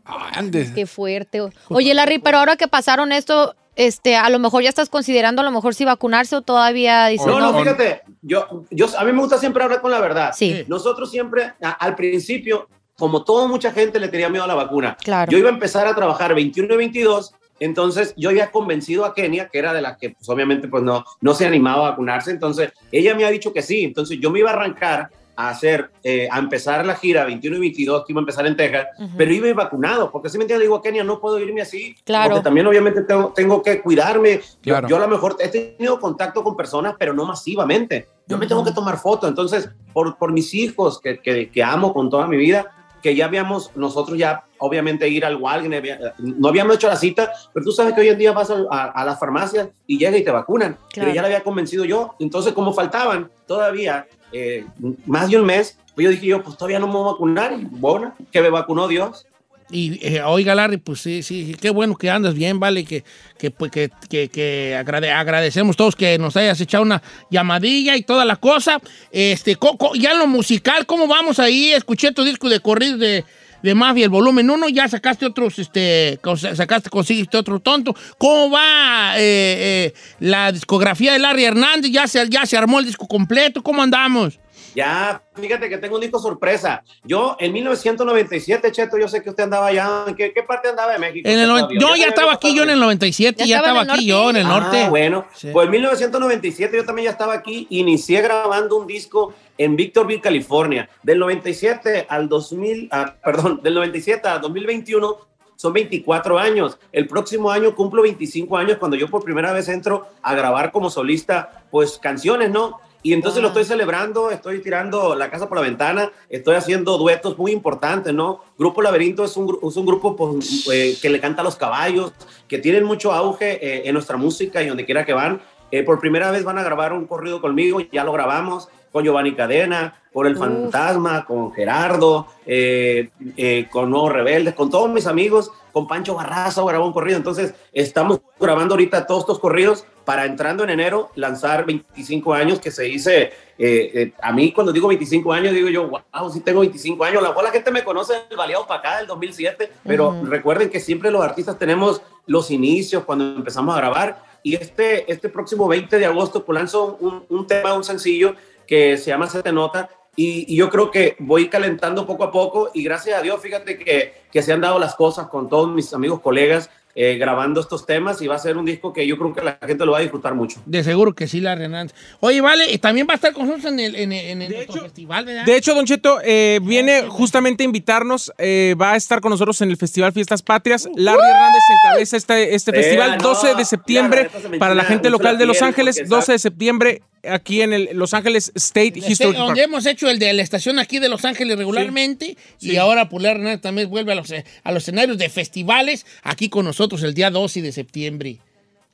S7: Andes.
S3: Qué fuerte. Oye, Larry, pero ahora que pasaron esto, este, a lo mejor ya estás considerando a lo mejor si vacunarse o todavía dices,
S10: No,
S3: no,
S10: no, fíjate, yo, yo, a mí me gusta siempre hablar con la verdad.
S3: Sí.
S10: Nosotros siempre, a- al principio, como toda mucha gente le tenía miedo a la vacuna,
S3: Claro.
S10: yo iba a empezar a trabajar 21 y 22, entonces yo había convencido a Kenia, que era de la que pues, obviamente pues, no, no se animaba a vacunarse, entonces ella me ha dicho que sí, entonces yo me iba a arrancar a hacer, eh, a empezar la gira 21 y 22, que iba a empezar en Texas,
S3: Ujú.
S10: pero iba a ir vacunado, porque si me entiendes, digo, Kenia, no puedo irme así,
S3: Claro.
S10: porque también obviamente tengo, tengo que cuidarme, Yo-
S7: Claro.
S10: yo, a lo mejor he tenido contacto con personas, pero no masivamente, yo me tengo que tomar fotos, entonces, por, por mis hijos, que, que, que amo con toda mi vida, que ya habíamos, nosotros ya, obviamente, ir al Walgreens, no habíamos hecho la cita, pero tú sabes que hoy en día vas a, a, a las farmacias y llega y te vacunan,
S3: Claro.
S10: pero ya le había convencido yo, entonces, como faltaban todavía eh, más de un mes, pues yo dije yo, pues todavía no me voy a vacunar, y bueno, que me vacunó Dios.
S1: Y eh, oiga, Larry, pues sí, sí, qué bueno que andas bien, vale, que, que, pues, que, que, que agrade- agradecemos todos que nos hayas echado una llamadilla y toda la cosa. Este, co- ya lo musical, ¿cómo vamos ahí? Escuché tu disco de corrido de, de Mafia, el volumen 1, ya sacaste otros, este, sacaste, conseguiste otro tonto. ¿Cómo va eh, eh, la discografía de Larry Hernández? ¿Ya se, ¿Ya se armó el disco completo? ¿Cómo andamos?
S10: Ya, fíjate que tengo un disco sorpresa. Yo en 1997, Cheto, yo sé que usted andaba allá. ¿En qué, qué parte andaba de México?
S1: En el
S10: todavía?
S1: yo
S10: también
S1: ya estaba aquí, yo en el 97,
S3: Ya
S1: ya,
S3: estaba
S1: aquí yo en el
S10: Ah,
S1: norte.
S10: bueno,
S1: Sí.
S10: pues en 1997 yo también ya estaba aquí. Inicié grabando un disco en Victorville, California. Del 97 al 2000, ah, perdón, del 97 al 2021 son 24 años. El próximo año cumplo 25 años cuando yo por primera vez entro a grabar como solista, pues canciones, ¿no? Y entonces lo estoy celebrando, estoy tirando la casa por la ventana, estoy haciendo duetos muy importantes, ¿no? Grupo Laberinto es un, es un grupo pues, eh, que le canta a los caballos, que tienen mucho auge eh, en nuestra música y donde quiera que van. Eh, por primera vez van a grabar un corrido conmigo, ya lo grabamos con Giovanni Cadena, con El
S3: Uf.
S10: Fantasma, con Gerardo, eh, eh, con Nuevos Rebeldes, con todos mis amigos, con Pancho Barraza grabó un corrido. Entonces, estamos grabando ahorita todos estos corridos para entrando en enero lanzar 25 años que se dice, eh, a mí cuando digo 25 años digo yo, wow, sí tengo 25 años, a lo mejor la gente me conoce el Baleado para acá del 2007, pero recuerden que siempre los artistas tenemos los inicios cuando empezamos a grabar y este, este próximo 20 de agosto pues lanzo un, tema, un sencillo que se llama Se te nota y, y yo creo que voy calentando poco a poco y gracias a Dios, fíjate que, que se han dado las cosas con todos mis amigos, colegas, eh, grabando estos temas y va a ser un disco que yo creo que la gente lo va a disfrutar mucho.
S1: De seguro que sí, la Hernández. Oye, vale, y también va a estar con nosotros en el, en el, en el
S2: De hecho-
S1: festival, ¿verdad?
S2: De hecho, Don Cheto, eh, viene justamente a invitarnos, eh, va a estar con nosotros en el Festival Fiestas Patrias. Larry Hernández encabeza este, este
S10: Eh,
S2: festival,
S10: no,
S2: 12 de septiembre, para la gente local
S10: la
S2: de Los Ángeles,
S10: porque
S2: 12 de septiembre, aquí en el Los Ángeles State Historic Park.
S1: donde hemos hecho el de la estación aquí de Los Ángeles regularmente y ahora la Hernández también vuelve a los, a los escenarios de festivales aquí con nosotros el día 12 de septiembre.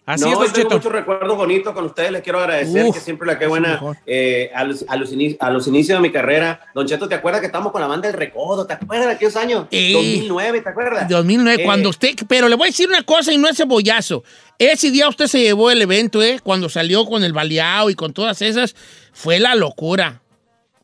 S2: Así
S10: no,
S2: es,
S10: yo tengo muchos recuerdos bonitos con ustedes. Les quiero agradecer
S1: Uf,
S10: que siempre la que buena eh, a, los, a, los a los inicios de mi carrera. Don Cheto, ¿te acuerdas que estamos con la banda del Recodo? ¿Te acuerdas de aquellos años?
S1: Sí.
S10: 2009, ¿te acuerdas?
S1: 2009,
S10: Eh,
S1: cuando usted, pero le voy a decir una cosa y no es cebollazo. Ese día usted se llevó el evento, ¿eh? Cuando salió con el baleado y con todas esas, fue la locura.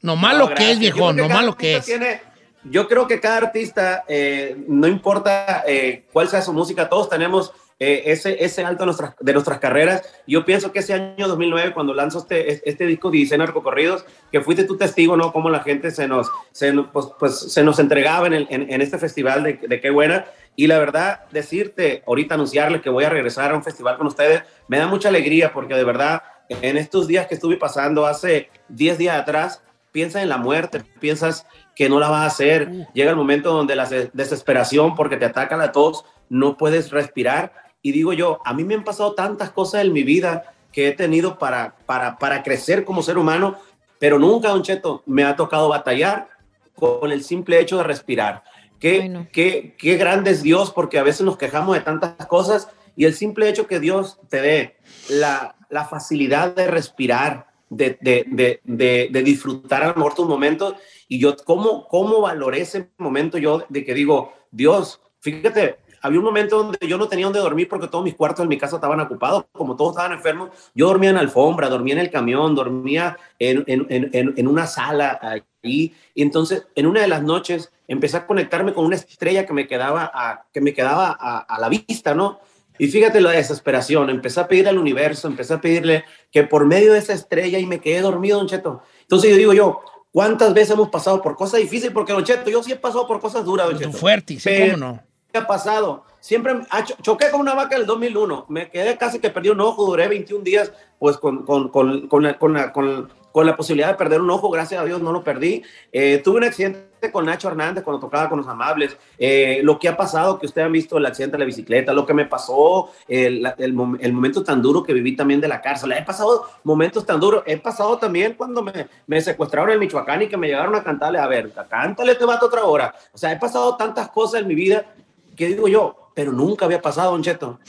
S1: No lo que es, viejo,
S10: creo
S1: no
S10: cada
S1: más lo que es.
S10: tiene- yo creo que cada artista, eh, no importa eh, cuál sea su música, todos tenemos eh, ese, ese alto de nuestras, de nuestras carreras. Yo pienso que ese año 2009, cuando lanzó este, este disco de Narcocorridos, que fuiste tu testigo, ¿no? Cómo la gente se nos, se, pues, pues, se nos entregaba en, el- en- en este festival de, de Qué Buena. Y la verdad, decirte, ahorita anunciarles que voy a regresar a un festival con ustedes, me da mucha alegría porque de verdad, en estos días que estuve pasando hace 10 días atrás, piensas en la muerte, piensas que no la vas a hacer. Llega el momento donde la des- desesperación porque te ataca la tos, no puedes respirar. Y digo yo, a mí me han pasado tantas cosas en mi vida que he tenido para, para, para crecer como ser humano, pero nunca, Don Cheto, me ha tocado batallar con el simple hecho de respirar. Qué,
S3: Bueno.
S10: qué, qué grande es Dios, porque a veces nos quejamos de tantas cosas y el simple hecho que Dios te dé la, la facilidad de respirar, de, de, de, de, disfrutar a lo mejor tus momentos. Y yo, ¿cómo, cómo valoré ese momento yo de que digo, Dios, fíjate, había un momento donde yo no tenía donde dormir porque todos mis cuartos en mi casa estaban ocupados, como todos estaban enfermos, yo dormía en alfombra, dormía en el camión, dormía en, en, en, en una sala ahí. Y entonces, en una de las noches, empecé a conectarme con una estrella que me quedaba a, que me quedaba a, a la vista, ¿no? Y fíjate la desesperación, empecé a pedirle al universo, empecé a pedirle que por medio de esa estrella y me quedé dormido, Don Cheto. Entonces yo digo yo, ¿cuántas veces hemos pasado por cosas difíciles? Porque Don Cheto, yo sí he pasado por cosas duras, Don Cheto.
S1: Fuerte, sí,
S10: Pero-
S1: cómo no.
S10: ¿Qué ha pasado? Siempre cho- choqué con una vaca en el 2001. Me quedé casi que perdí un ojo. Duré 21 días pues con, con, con, con, la, con, la, con, la posibilidad de perder un ojo. Gracias a Dios no lo perdí. Eh, tuve un accidente con Nacho Hernández cuando tocaba con los amables. Eh, lo que ha pasado, que ustedes han visto el accidente de la bicicleta, lo que me pasó, el, el, el momento tan duro que viví también de la cárcel. He pasado momentos tan duros. He pasado también cuando me, me secuestraron en Michoacán y que me llegaron a cantarle, a ver, cántale este vato otra hora. O sea, he pasado tantas cosas en mi vida que digo yo, pero nunca había pasado, Don Cheto,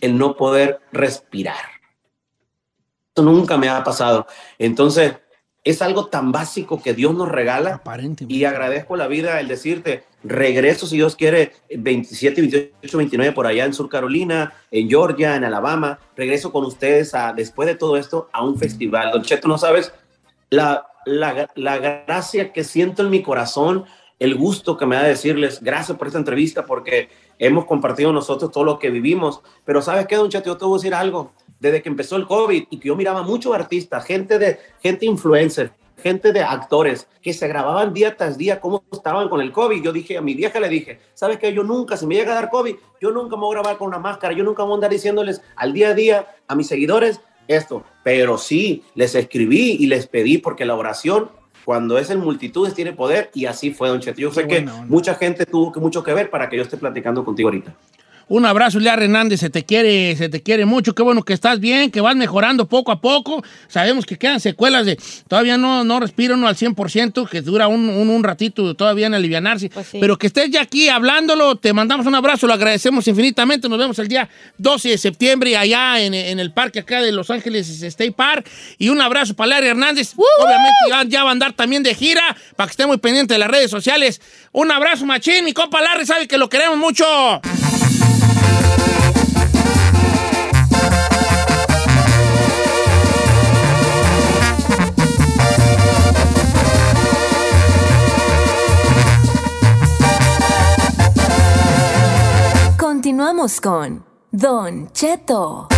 S10: el no poder respirar. Esto nunca me ha pasado. Entonces, es algo tan básico que Dios nos regala y agradezco la vida el decirte, regreso si Dios quiere, 27, 28, 29 por allá en Sur Carolina, en Georgia, en Alabama, regreso con ustedes a, después de todo esto a un festival. Don Cheto, no sabes la, la, la gracia que siento en mi corazón, el gusto que me da decirles gracias por esta entrevista porque hemos compartido nosotros todo lo que vivimos. Pero ¿sabes qué, Don Cheto? Yo te voy a decir algo. Desde que empezó el COVID y que yo miraba muchos artistas, gente de gente influencer, gente de actores que se grababan día tras día cómo estaban con el COVID. Yo dije, a mi vieja le dije, ¿sabes qué? Yo nunca, si me llega a dar COVID, yo nunca me voy a grabar con una máscara, yo nunca voy a andar diciéndoles al día a día a mis seguidores esto. Pero sí, les escribí y les pedí porque la oración, cuando es en multitudes, tiene poder y así fue, Don Cheto. Yo sé que mucha gente tuvo que, mucho que ver para que yo esté platicando contigo ahorita.
S1: Un abrazo, Lea Hernández, se te quiere, se te quiere mucho, qué bueno que estás bien, que vas mejorando poco a poco. Sabemos que quedan secuelas de, todavía no, no respira uno al 100%, que dura un, un, un ratito todavía en alivianarse,
S3: sí.
S1: pero que estés ya aquí hablándolo, te mandamos un abrazo, lo agradecemos infinitamente, nos vemos el día 12 de septiembre allá en, en el parque acá de Los Ángeles State Park, y un abrazo para Lea Hernández, obviamente ya, ya va a andar también de gira, para que esté muy pendiente de las redes sociales. Un abrazo, machín, mi compa Larry sabe que lo queremos mucho.
S9: Continuamos con Don Cheto.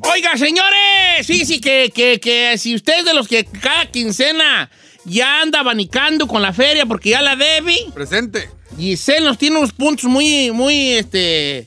S1: Oiga, señores, sí, sí, que, que, que si usted es de los que cada quincena ya anda abanicando con la feria porque ya la debe.
S7: Presente.
S1: Giselle nos tiene unos puntos muy, muy, este,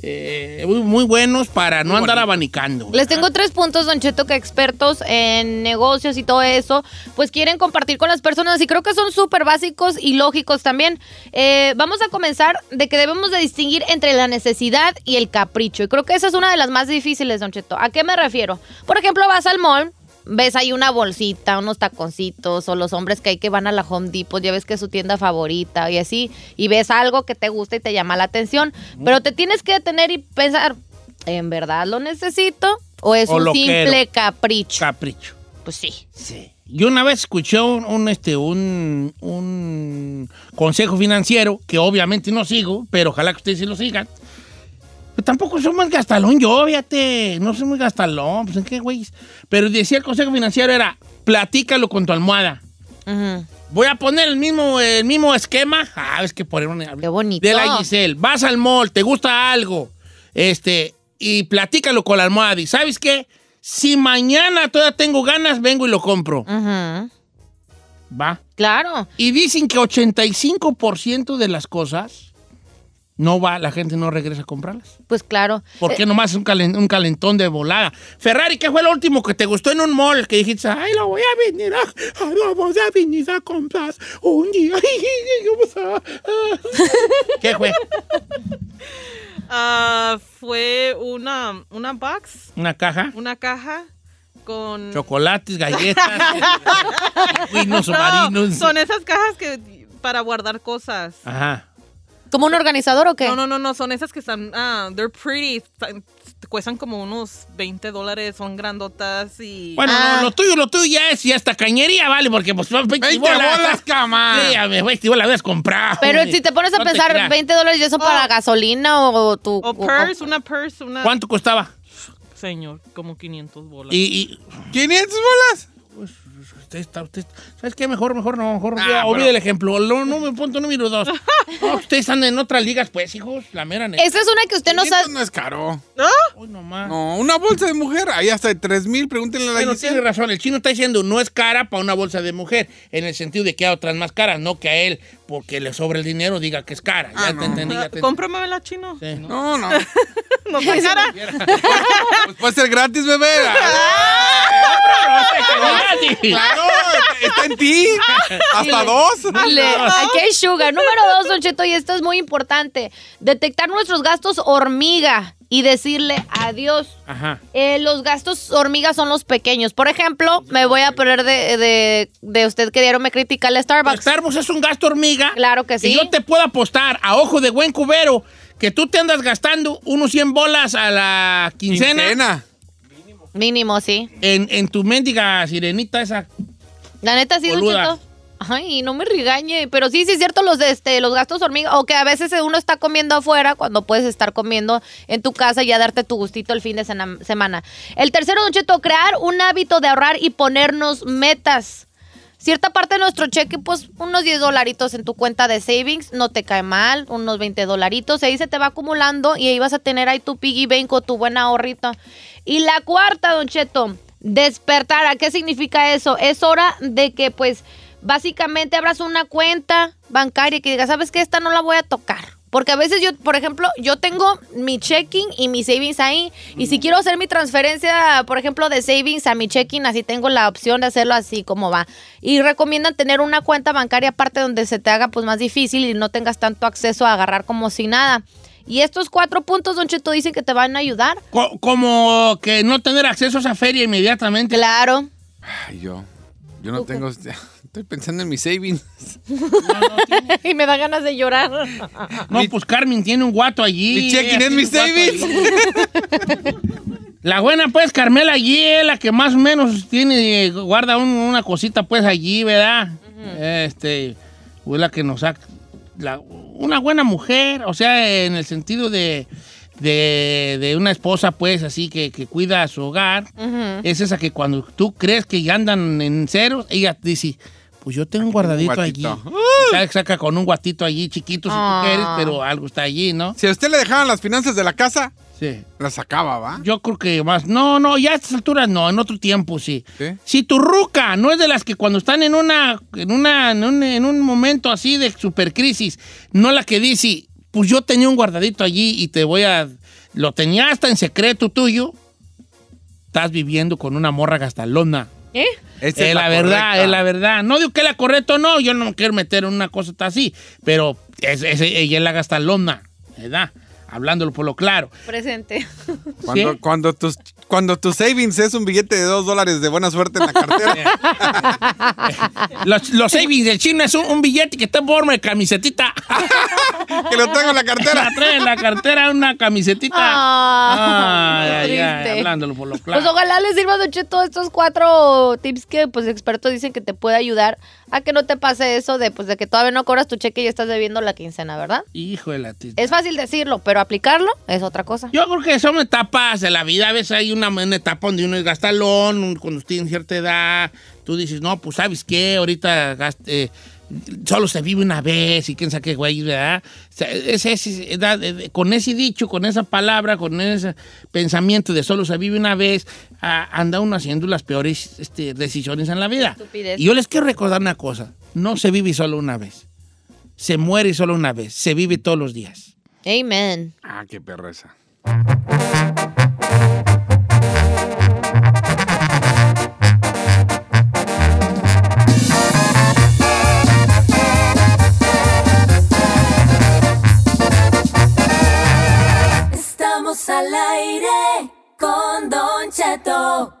S1: eh, muy, buenos para no andar abanicando.
S3: Les tengo tres puntos, Don Cheto, que expertos en negocios y todo eso, pues quieren compartir con las personas y creo que son súper básicos y lógicos también. Eh, vamos a comenzar de que debemos de distinguir entre la necesidad y el capricho. Y creo que esa es una de las más difíciles, Don Cheto. ¿A qué me refiero? Por ejemplo, vas al mall, ves ahí una bolsita, unos taconcitos, o los hombres que hay que van a la Home Depot, ya ves que es su tienda favorita y así, y ves algo que te gusta y te llama la atención, pero te tienes que detener y pensar, ¿en verdad lo necesito? ¿O es
S1: O
S3: un simple
S1: quiero.
S3: capricho?
S1: Capricho.
S3: Pues sí.
S1: Sí. Yo una vez escuché un, un, este, un, un consejo financiero que obviamente no sigo, pero ojalá que ustedes sí lo sigan. Pero tampoco soy muy gastalón yo, fíjate. No soy muy gastalón. Pues en qué, güey. Pero decía el consejo financiero era, platícalo con tu almohada. Voy a poner el mismo, el mismo esquema. Ah, es que poner un...
S3: Qué bonito.
S1: De la Giselle. Vas al mall, te gusta algo. Este, y platícalo con la almohada. Y ¿sabes qué? Si mañana todavía tengo ganas, vengo y lo compro. Va.
S3: Claro.
S1: Y dicen que 85% de las cosas no va, la gente no regresa a comprarlas.
S3: Pues claro.
S1: Porque
S3: Eh,
S1: nomás es un, calen- un calentón de volada. Ferrari, ¿qué fue lo último que te gustó en un mall? Que dijiste, ay, lo voy a venir a, lo voy a venir a comprar un día. Ah". ¿Qué fue?
S11: Ah, fue una, una box,
S1: ¿Una caja?
S11: una caja con...
S1: Chocolates, galletas,
S11: No,
S1: submarinos.
S11: son esas cajas que para guardar cosas.
S1: Ajá.
S3: ¿Como un organizador o qué?
S11: No, no, no, no, son esas que están, ah, they're pretty, cuestan como unos 20 dólares, son grandotas y...
S1: Bueno,
S3: Ah.
S1: no, lo tuyo, lo tuyo ya es y hasta cañería, vale, porque pues 20,
S7: 20
S1: bolas.
S7: bolas, cama.
S1: Sí, a ver, 20 bolas habías comprado.
S3: Pero si te pones a
S1: No
S3: pensar,
S1: creas.
S3: 20 dólares, ¿y eso para gasolina o, tu...
S11: O purse, una purse, una...
S1: ¿Cuánto costaba?
S11: Señor, como 500 bolas.
S1: Y, y
S7: ¿500 bolas?
S1: Usted está, usted, ¿sabes qué? Mejor, mejor no, mejor
S7: Ah, pero-
S1: el ejemplo. No, no, me punto número dos. No, ustedes están en otras ligas, pues, hijos, la mera neta.
S3: Esa es una que usted no
S7: 500
S3: sabe...
S7: no es caro.
S1: Uy, nomás.
S7: No, una bolsa de mujer, ahí hasta de 3 mil, pregúntenle a la
S1: Bueno,
S7: Giselle.
S1: tiene razón. El chino está diciendo no es cara para una bolsa de mujer, en el sentido de que hay otras más caras, no que a él, porque le sobra el dinero, diga que es cara.
S7: Ah,
S1: ya
S7: no.
S1: te entendí, ya te
S11: Cómprame la chino.
S1: Sí.
S7: No, no.
S11: No está cara.
S7: Pues puede ser gratis, bebé. Claro, está en ti. Hasta dos.
S3: Dile, aquí hay sugar. Número dos, Don Cheto, y esto es muy importante. Detectar nuestros gastos hormiga y decirle adiós.
S1: Ajá.
S3: Eh, los gastos hormiga son los pequeños. Por ejemplo, me voy a poner de, de, de usted que dieron me critica el Starbucks.
S1: Starbucks es un gasto hormiga.
S3: Claro que sí.
S1: Y yo te puedo apostar a ojo de buen cubero que tú te andas gastando unos 100 bolas a la quincena,
S7: Quincena.
S3: Mínimo, sí.
S1: En, en tu mendiga sirenita esa.
S3: La neta sí, Don. Ay, no me regañe, pero sí, sí es cierto los de este, los gastos hormiga, o que a veces uno está comiendo afuera cuando puedes estar comiendo en tu casa y ya darte tu gustito el fin de semana. El tercero, Don Cheto, crear un hábito de ahorrar y ponernos metas. Cierta parte de nuestro cheque, pues unos 10 dolaritos en tu cuenta de savings, no te cae mal, unos 20 dolaritos, ahí se te va acumulando y ahí vas a tener ahí tu piggy bank o tu buen ahorrito. Y la cuarta, Don Cheto, despertar. ¿A qué significa eso? Es hora de que, pues, básicamente abras una cuenta bancaria y que digas, ¿sabes qué? Esta no la voy a tocar. Porque a veces yo, por ejemplo, yo tengo mi checking y mi savings ahí. Y si quiero hacer mi transferencia, por ejemplo, de savings a mi checking, así tengo la opción de hacerlo así como va. Y recomiendan tener una cuenta bancaria aparte donde se te haga pues más difícil y no tengas tanto acceso a agarrar como si nada. Y estos cuatro puntos, Don Cheto, dicen que te van a ayudar.
S1: Co- como que no tener acceso a esa feria inmediatamente.
S3: Claro.
S7: Ay, yo. Yo no tengo. Estoy pensando en mi savings.
S3: y me da ganas de llorar.
S1: No, pues Carmen tiene un guato allí.
S7: Mi checking es mi
S1: allí. La buena, pues, Carmela allí es la que más o menos tiene, guarda un- una cosita, pues, allí, ¿verdad? Este, fue la que nos saca. la- una buena mujer, o sea, en el sentido de, de, de una esposa, pues, así que, que cuida a su hogar. Es esa que cuando tú crees que ya andan en ceros, ella dice, pues yo tengo un guardadito allí.
S7: guatito.
S1: Saca, saca con un guatito allí chiquito si
S3: Ah.
S1: tú quieres, pero algo está allí, ¿no?
S7: Si a usted le dejaban las finanzas de la casa,
S1: Sí.
S7: las sacaba, ¿va?
S1: Yo creo que más. No, no, ya a estas alturas no, en otro tiempo sí.
S7: ¿Sí?
S1: Si tu ruca no es de las que cuando están en una, en una, en un, en un momento así de supercrisis, no la que dice, pues yo tenía un guardadito allí y te voy a. Lo tenía hasta en secreto tuyo. Estás viviendo con una morra gastalona.
S3: ¿Eh?
S7: Esa
S1: Es la, verdad, es la verdad. No digo que la correcta o no, yo no me quiero meter en una cosa así, pero es, es- ella es la gastalona, ¿verdad? Hablándolo por lo claro.
S3: Presente.
S7: Cuando,
S1: ¿Sí?
S7: cuando, tus, cuando tu savings es un billete de dos dólares de buena suerte en la cartera.
S1: Los, los savings del chino es un, un billete que está en forma de camisetita.
S7: que lo tengo en la cartera.
S1: La trae en la cartera una camisetita.
S3: Ah,
S1: Ay, ay, ay,
S3: triste.
S1: hablándolo por lo claro.
S3: Pues ojalá les sirva, Don Cheto, estos cuatro tips que pues expertos dicen que te puede ayudar a que no te pase eso de pues de que todavía no cobras tu cheque y ya estás debiendo la quincena, ¿verdad?
S1: Hijo de la tis-
S3: Es fácil decirlo, pero aplicarlo es otra cosa.
S1: Yo creo que son etapas de la vida. A veces hay una, una etapa donde uno es gastalón, cuando tiene cierta edad. Tú dices, no, pues, ¿sabes qué? Ahorita gaste, solo se vive una vez y quién sabe qué güey, ¿verdad? O sea, es- es- es- da- de- de- con ese dicho, con esa palabra, con ese pensamiento de solo se vive una vez, anda uno haciendo las peores este, decisiones en la vida.
S3: Estupidez.
S1: Y yo les quiero recordar una cosa. No se vive solo una vez. Se muere solo una vez. Se vive todos los días.
S3: Amen.
S7: Ah, qué perreza.
S9: Al aire con Don Cheto.